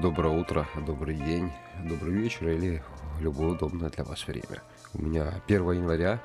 Доброе утро, добрый день, добрый вечер или любое удобное для вас время. У меня 1 января,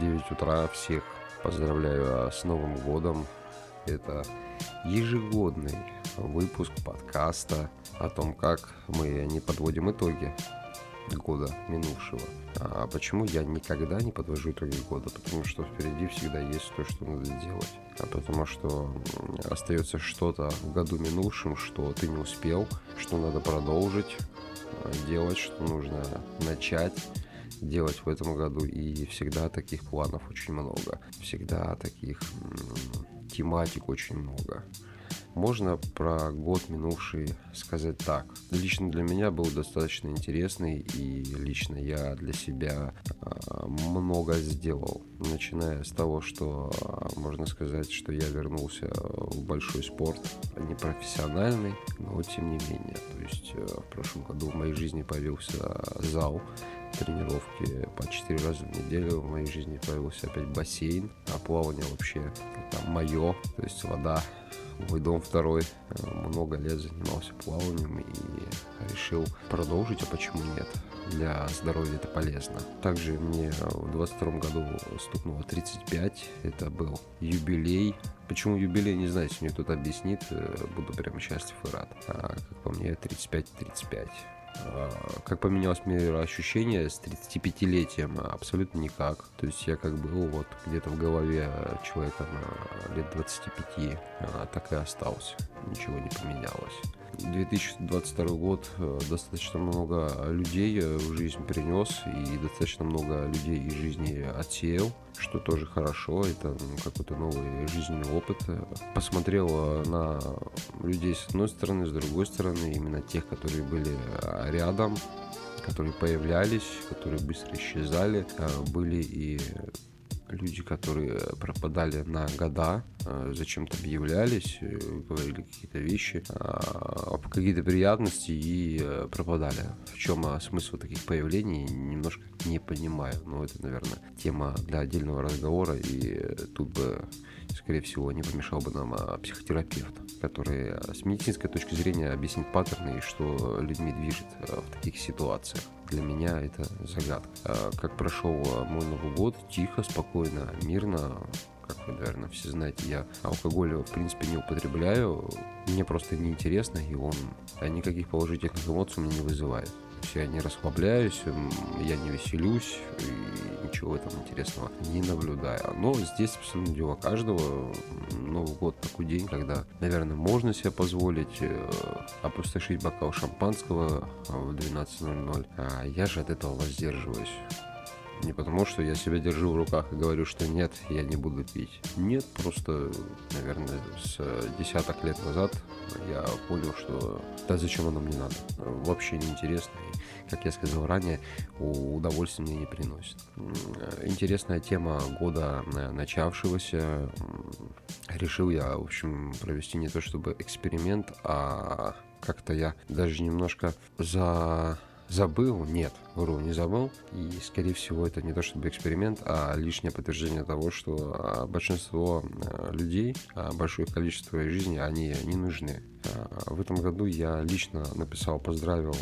9 э, утра. Всех поздравляю с Новым годом. Это ежегодный выпуск подкаста о том, как мы не подводим итоги года минувшего. А почему я никогда не подвожу итоги года? Потому что впереди всегда есть то, что надо делать. А потому что остается что-то в году минувшем, что ты не успел, что надо продолжить а, делать, что нужно начать делать в этом году. И всегда таких планов очень много. Всегда таких тематик очень много. Можно про год минувший сказать так. Лично для меня был достаточно интересный, и лично я для себя а, много сделал. Начиная с того, что а, можно сказать, что я вернулся в большой спорт, не профессиональный, но тем не менее. То есть э, в прошлом году в моей жизни появился зал, тренировки по 4 раза в неделю. В моей жизни появился опять бассейн, а плавание вообще там мое, то есть вода мой дом второй. Э, много лет занимался плаванием и решил продолжить, а почему нет? Для здоровья это полезно. Также мне в 22 году стукнуло 35. Это был юбилей. Почему юбилей, не знаю, если мне кто-то объяснит, э, буду прямо счастлив и рад. А, как по мне, 35-35. А, как поменялось ощущение с 35-летием? Абсолютно никак. То есть я как был вот где-то в голове человека на лет 25, а, так и остался. Ничего не поменялось. 2022 год э, достаточно много людей э, в жизнь принес и достаточно много людей из жизни отсеял, что тоже хорошо, это какой-то новый жизненный опыт. Посмотрел э, на людей с одной стороны, с другой стороны, именно тех, которые были рядом, которые появлялись, которые быстро исчезали, были и люди, которые пропадали на года, зачем-то объявлялись, э, говорили какие-то вещи, а, какие-то приятности и э, пропадали. В чем смысл таких появлений, немножко не понимаю. Но это, наверное, тема для отдельного разговора, и тут бы, скорее всего, не помешал бы нам психотерапевт, который с медицинской точки зрения объяснит паттерны и что людьми движет в таких ситуациях для меня это загадка. Как прошел мой Новый год? Тихо, спокойно, мирно. Как вы, наверное, все знаете, я алкоголь, в принципе, не употребляю. Мне просто неинтересно, и он никаких положительных эмоций у меня не вызывает есть я не расслабляюсь, я не веселюсь и ничего там интересного не наблюдаю. Но здесь абсолютно дело каждого. Новый год такой день, когда, наверное, можно себе позволить э, опустошить бокал шампанского в 12.00. А я же от этого воздерживаюсь. Не потому, что я себя держу в руках и говорю, что нет, я не буду пить. Нет, просто, наверное, с десяток лет назад я понял, что да зачем оно мне надо. Вообще неинтересно. И, как я сказал ранее, удовольствие мне не приносит. Интересная тема года начавшегося. Решил я, в общем, провести не то чтобы эксперимент, а как-то я даже немножко за забыл, нет, вру, не забыл. И, скорее всего, это не то чтобы эксперимент, а лишнее подтверждение того, что а, большинство а, людей, а, большое количество жизни, они не нужны. В этом году я лично написал, поздравил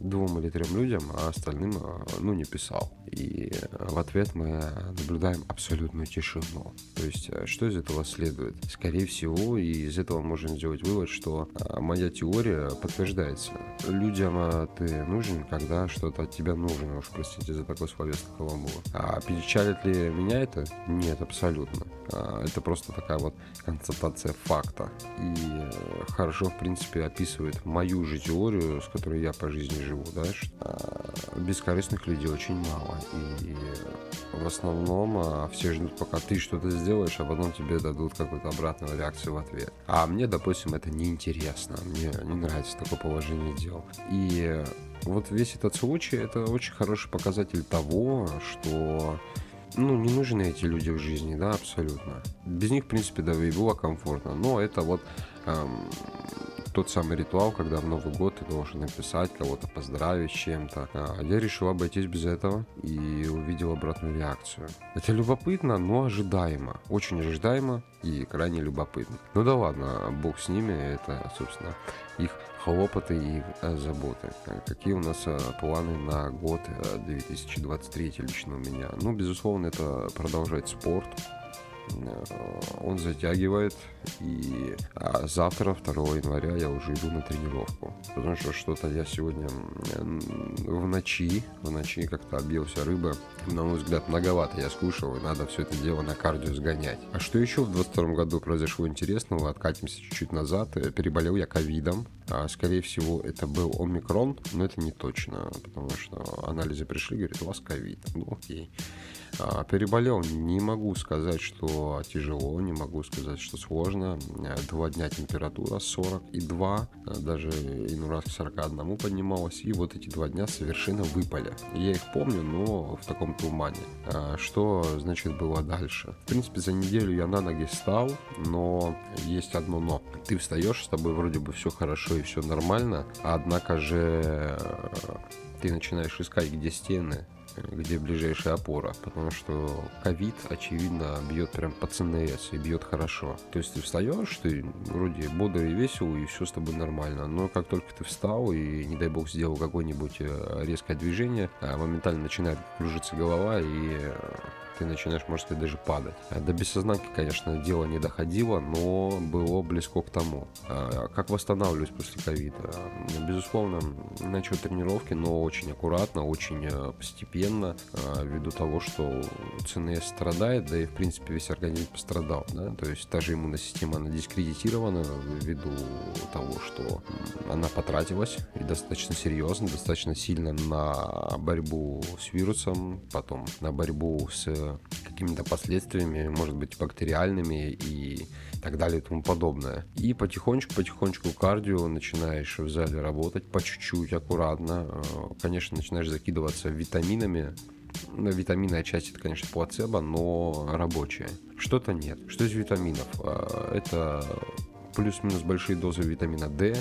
двум или трем людям, а остальным, ну, не писал. И в ответ мы наблюдаем абсолютную тишину. То есть, что из этого следует? Скорее всего, и из этого можем сделать вывод, что моя теория подтверждается. Людям ты нужен, когда что-то от тебя нужно, уж простите за такой словесный каламбур. А печалит ли меня это? Нет, абсолютно. Это просто такая вот констатация факта. И хорошо, в принципе, описывает мою же теорию, с которой я по жизни живу, да, что а, бескорыстных людей очень мало. И в основном а, все ждут, пока ты что-то сделаешь, а потом тебе дадут какую-то обратную реакцию в ответ. А мне, допустим, это неинтересно. Мне не нравится такое положение дел. И вот весь этот случай, это очень хороший показатель того, что ну, не нужны эти люди в жизни, да, абсолютно. Без них, в принципе, да, и было комфортно. Но это вот эм, тот самый ритуал, когда в Новый год ты должен написать, кого-то поздравить с чем-то. А я решил обойтись без этого и увидел обратную реакцию. Это любопытно, но ожидаемо. Очень ожидаемо и крайне любопытно. Ну да ладно, бог с ними, это, собственно, их хлопоты и заботы. Какие у нас планы на год 2023 лично у меня? Ну, безусловно, это продолжать спорт, он затягивает, и а завтра, 2 января, я уже иду на тренировку. Потому что что-то я сегодня в ночи, в ночи как-то объелся рыбы. На мой взгляд, многовато я скушал, и надо все это дело на кардио сгонять. А что еще в 22 году произошло интересного? Откатимся чуть-чуть назад. Э, переболел я ковидом. А, скорее всего, это был омикрон, но это не точно, потому что анализы пришли, говорят, у вас ковид. Ну, окей. А, переболел, не могу сказать, что тяжело, не могу сказать, что сложно. Два дня температура 42, даже иной раз к 41 поднималась, и вот эти два дня совершенно выпали. Я их помню, но в таком тумане. А, что, значит, было дальше? В принципе, за неделю я на ноги стал, но есть одно но. Ты встаешь, с тобой вроде бы все хорошо и все нормально, однако же ты начинаешь искать, где стены, где ближайшая опора, потому что ковид, очевидно, бьет прям по ЦНС и бьет хорошо. То есть ты встаешь, ты вроде бодрый и весел, и все с тобой нормально, но как только ты встал и, не дай бог, сделал какое-нибудь э, резкое движение, а моментально начинает кружиться голова и э, ты начинаешь, можно сказать, даже падать. А до бессознанки, конечно, дело не доходило, но было близко к тому. А как восстанавливаюсь после ковида? Безусловно, начал тренировки, но очень аккуратно, очень э, постепенно, а, ввиду того, что ЦНС страдает, да и, в принципе, весь организм пострадал. Да? То есть та же иммунная система, она дискредитирована ввиду того, что она потратилась и достаточно серьезно, достаточно сильно на борьбу с вирусом, потом на борьбу с какими-то последствиями, может быть, бактериальными и так далее и тому подобное. И потихонечку-потихонечку кардио начинаешь в зале работать по чуть-чуть, аккуратно. Э, конечно, начинаешь закидываться витаминами, Витаминная часть это, конечно, плацебо, но рабочая. Что-то нет. Что из витаминов? Э, это плюс-минус большие дозы витамина D,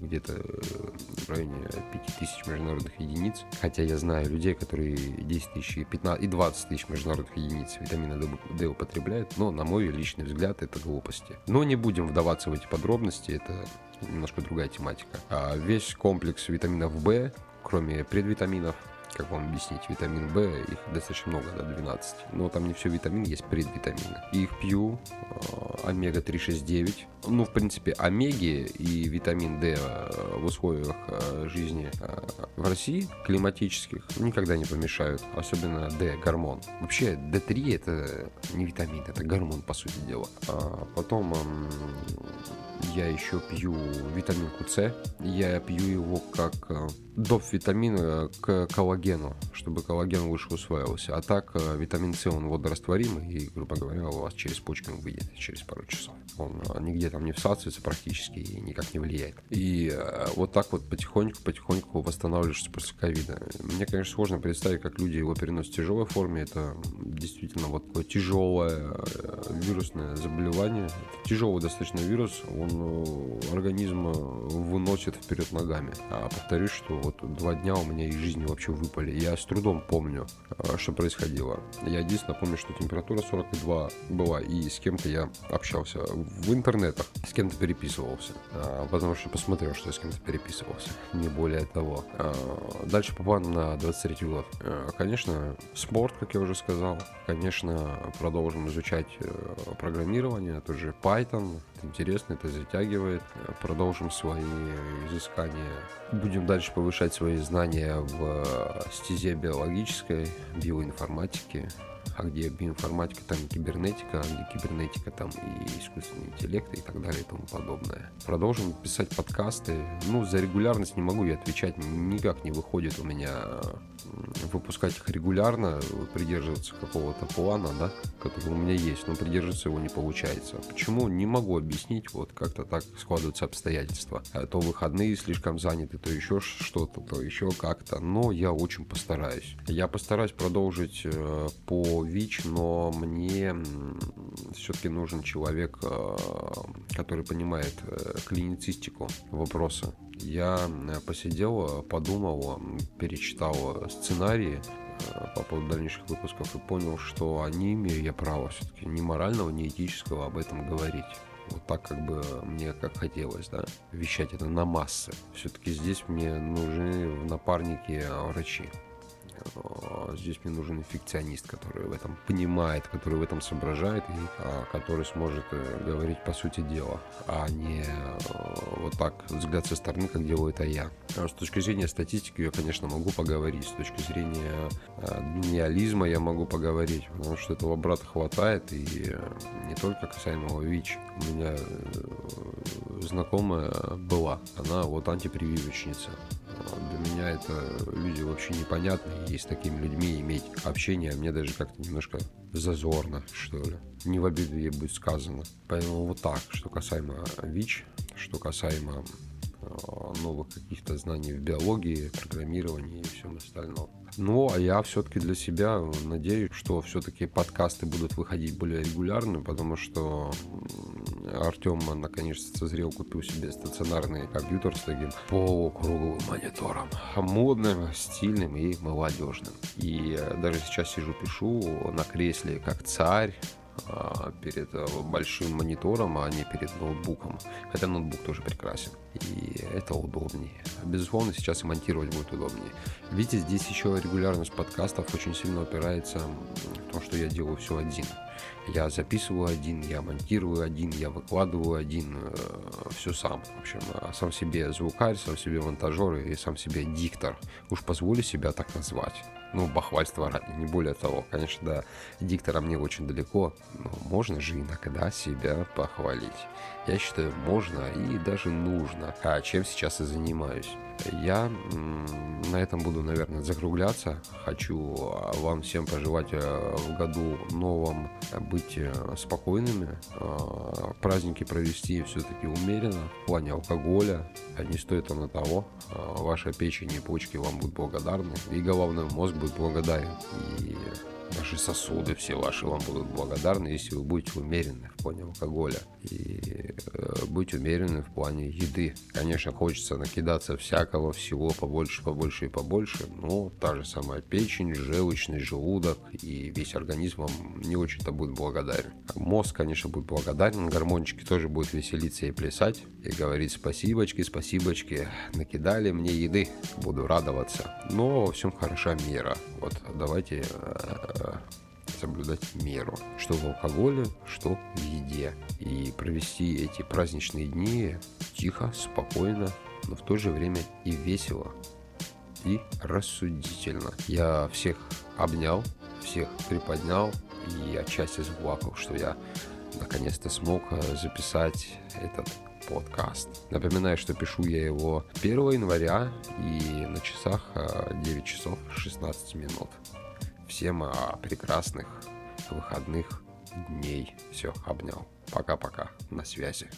где-то э, в районе 5000 международных единиц. Хотя я знаю людей, которые 10 тысяч и, 15, и 20 тысяч международных единиц витамина D употребляют, но, на мой личный взгляд, это глупости. Но не будем вдаваться в эти подробности, это немножко другая тематика. А весь комплекс витаминов В, кроме предвитаминов, как вам объяснить, витамин В, их достаточно много, да, 12. Но там не все витамины, есть предвитамины. их пью, э, омега-369. Ну, в принципе, омеги и витамин D э, в условиях э, жизни в России климатических никогда не помешают. Особенно D, гормон. Вообще, D3 это не витамин, это гормон, по сути дела. А потом я еще пью витаминку С. Я пью его как доп. витамина к коллагену, чтобы коллаген лучше усваивался. А так э, витамин С, он водорастворимый, и, грубо говоря, у вас через почки он выйдет через пару часов. Он э, нигде там не всасывается практически и никак не влияет. И э, вот так вот потихоньку-потихоньку восстанавливаешься после ковида. Мне, конечно, сложно представить, как люди его переносят в тяжелой форме. Это действительно вот такое тяжелое вирусное заболевание. Это тяжелый достаточно вирус, он организм выносит вперед ногами. А повторюсь, что вот два дня у меня из жизни вообще выпали. Я с трудом помню, э, что происходило. Я единственное помню, что температура 42 была, и с кем-то я общался в интернетах, с кем-то переписывался, а, потому что посмотрел, что я с кем-то переписывался, не более того. А, дальше по плану на 23 год. Э, конечно, спорт, как я уже сказал. Конечно, продолжим изучать э, программирование, тоже Python. Это интересно, это затягивает. Продолжим свои изыскания. Будем дальше повышать свои знания в э, стезе биологической, биоинформатики, а где биоинформатика, там кибернетика, а где кибернетика, там и искусственный интеллект и так далее и тому подобное. Продолжим писать подкасты. Ну, за регулярность не могу я отвечать, никак не выходит у меня выпускать их регулярно, придерживаться какого-то плана, да, который у меня есть, но придерживаться его не получается. Почему? Не могу объяснить, вот как-то так складываются обстоятельства. А то выходные слишком заняты, то еще что-то, то еще как-то, но я очень постараюсь. Я постараюсь продолжить э, ВИЧ, но мне все-таки нужен человек, э, который понимает э, клиницистику вопроса. Я посидел, подумал, перечитал сценарии по поводу дальнейших выпусков и понял, что они имею я право все-таки ни морального, ни этического об этом говорить. вот так, как бы мне как хотелось, да, вещать это на массы. Все-таки здесь мне нужны напарники врачи. Э, здесь мне нужен инфекционист, который в этом понимает, который в этом соображает и а, который сможет э, говорить по сути дела, а не э, вот так взгляд со стороны, как делаю это я. А с точки зрения статистики я, конечно, могу поговорить. С точки зрения гениализма я могу поговорить, потому что этого брата хватает и не только касаемо ВИЧ. У меня знакомая была, она вот антипрививочница для меня это люди вообще непонятные. И с такими людьми иметь общение мне даже как-то немножко зазорно, что ли. Не в обиду ей будет сказано. Поэтому вот так, что касаемо ВИЧ, что касаемо новых каких-то знаний в биологии, программировании и всем остальном. Ну, а я все-таки для себя надеюсь, что все-таки подкасты будут выходить более регулярно, потому что Артем наконец-то созрел, купил себе стационарный компьютер с таким полукруглым монитором. Модным, стильным и молодежным. И даже сейчас сижу, пишу на кресле как царь, а, перед э, большим монитором, а не перед ноутбуком. Хотя ноутбук тоже прекрасен. И это удобнее. Безусловно, сейчас и монтировать будет удобнее. Видите, здесь еще регулярность подкастов очень сильно опирается в том, что я делаю все один. Я записываю один, я монтирую один, я выкладываю один, э, все сам. В общем, э, сам себе звукарь, сам себе монтажер и сам себе диктор. Уж позволю себя так назвать. Ну, бахвальство ради, не более того. Конечно, да, диктора мне очень далеко, но можно же иногда себя похвалить. Я считаю, можно и даже нужно. А чем сейчас и занимаюсь. Я на этом буду, наверное, закругляться. Хочу а, вам всем пожелать э, в году новом быть э, спокойными, а, праздники провести все-таки умеренно в плане алкоголя. А не стоит оно того. Ваша печень и почки вам будут благодарны. И головной мозг будет благодарен. И Ваши сосуды все ваши вам будут благодарны, если вы будете умеренны в плане алкоголя. И э, быть умеренны в плане еды. Конечно, хочется накидаться всякого всего побольше, побольше и побольше, но та же самая печень, желчный желудок и весь организм вам не очень-то будет благодарен. Мозг, конечно, будет благодарен, гормончики тоже будут веселиться и плясать, и говорить спасибочки, спасибочки, накидали мне еды, буду радоваться. Но во всем хороша мера. Вот давайте э, соблюдать меру, что в алкоголе, что в еде. И провести эти праздничные дни тихо, спокойно, но в то же время и весело, и рассудительно. Я всех обнял, всех приподнял и отчасти заплакал, что я наконец-то смог э, записать этот подкаст. Напоминаю, что пишу я его 1 января и на часах 9 э, часов 16 минут. Всем а, прекрасных выходных дней. Все, обнял. Пока-пока. На связи.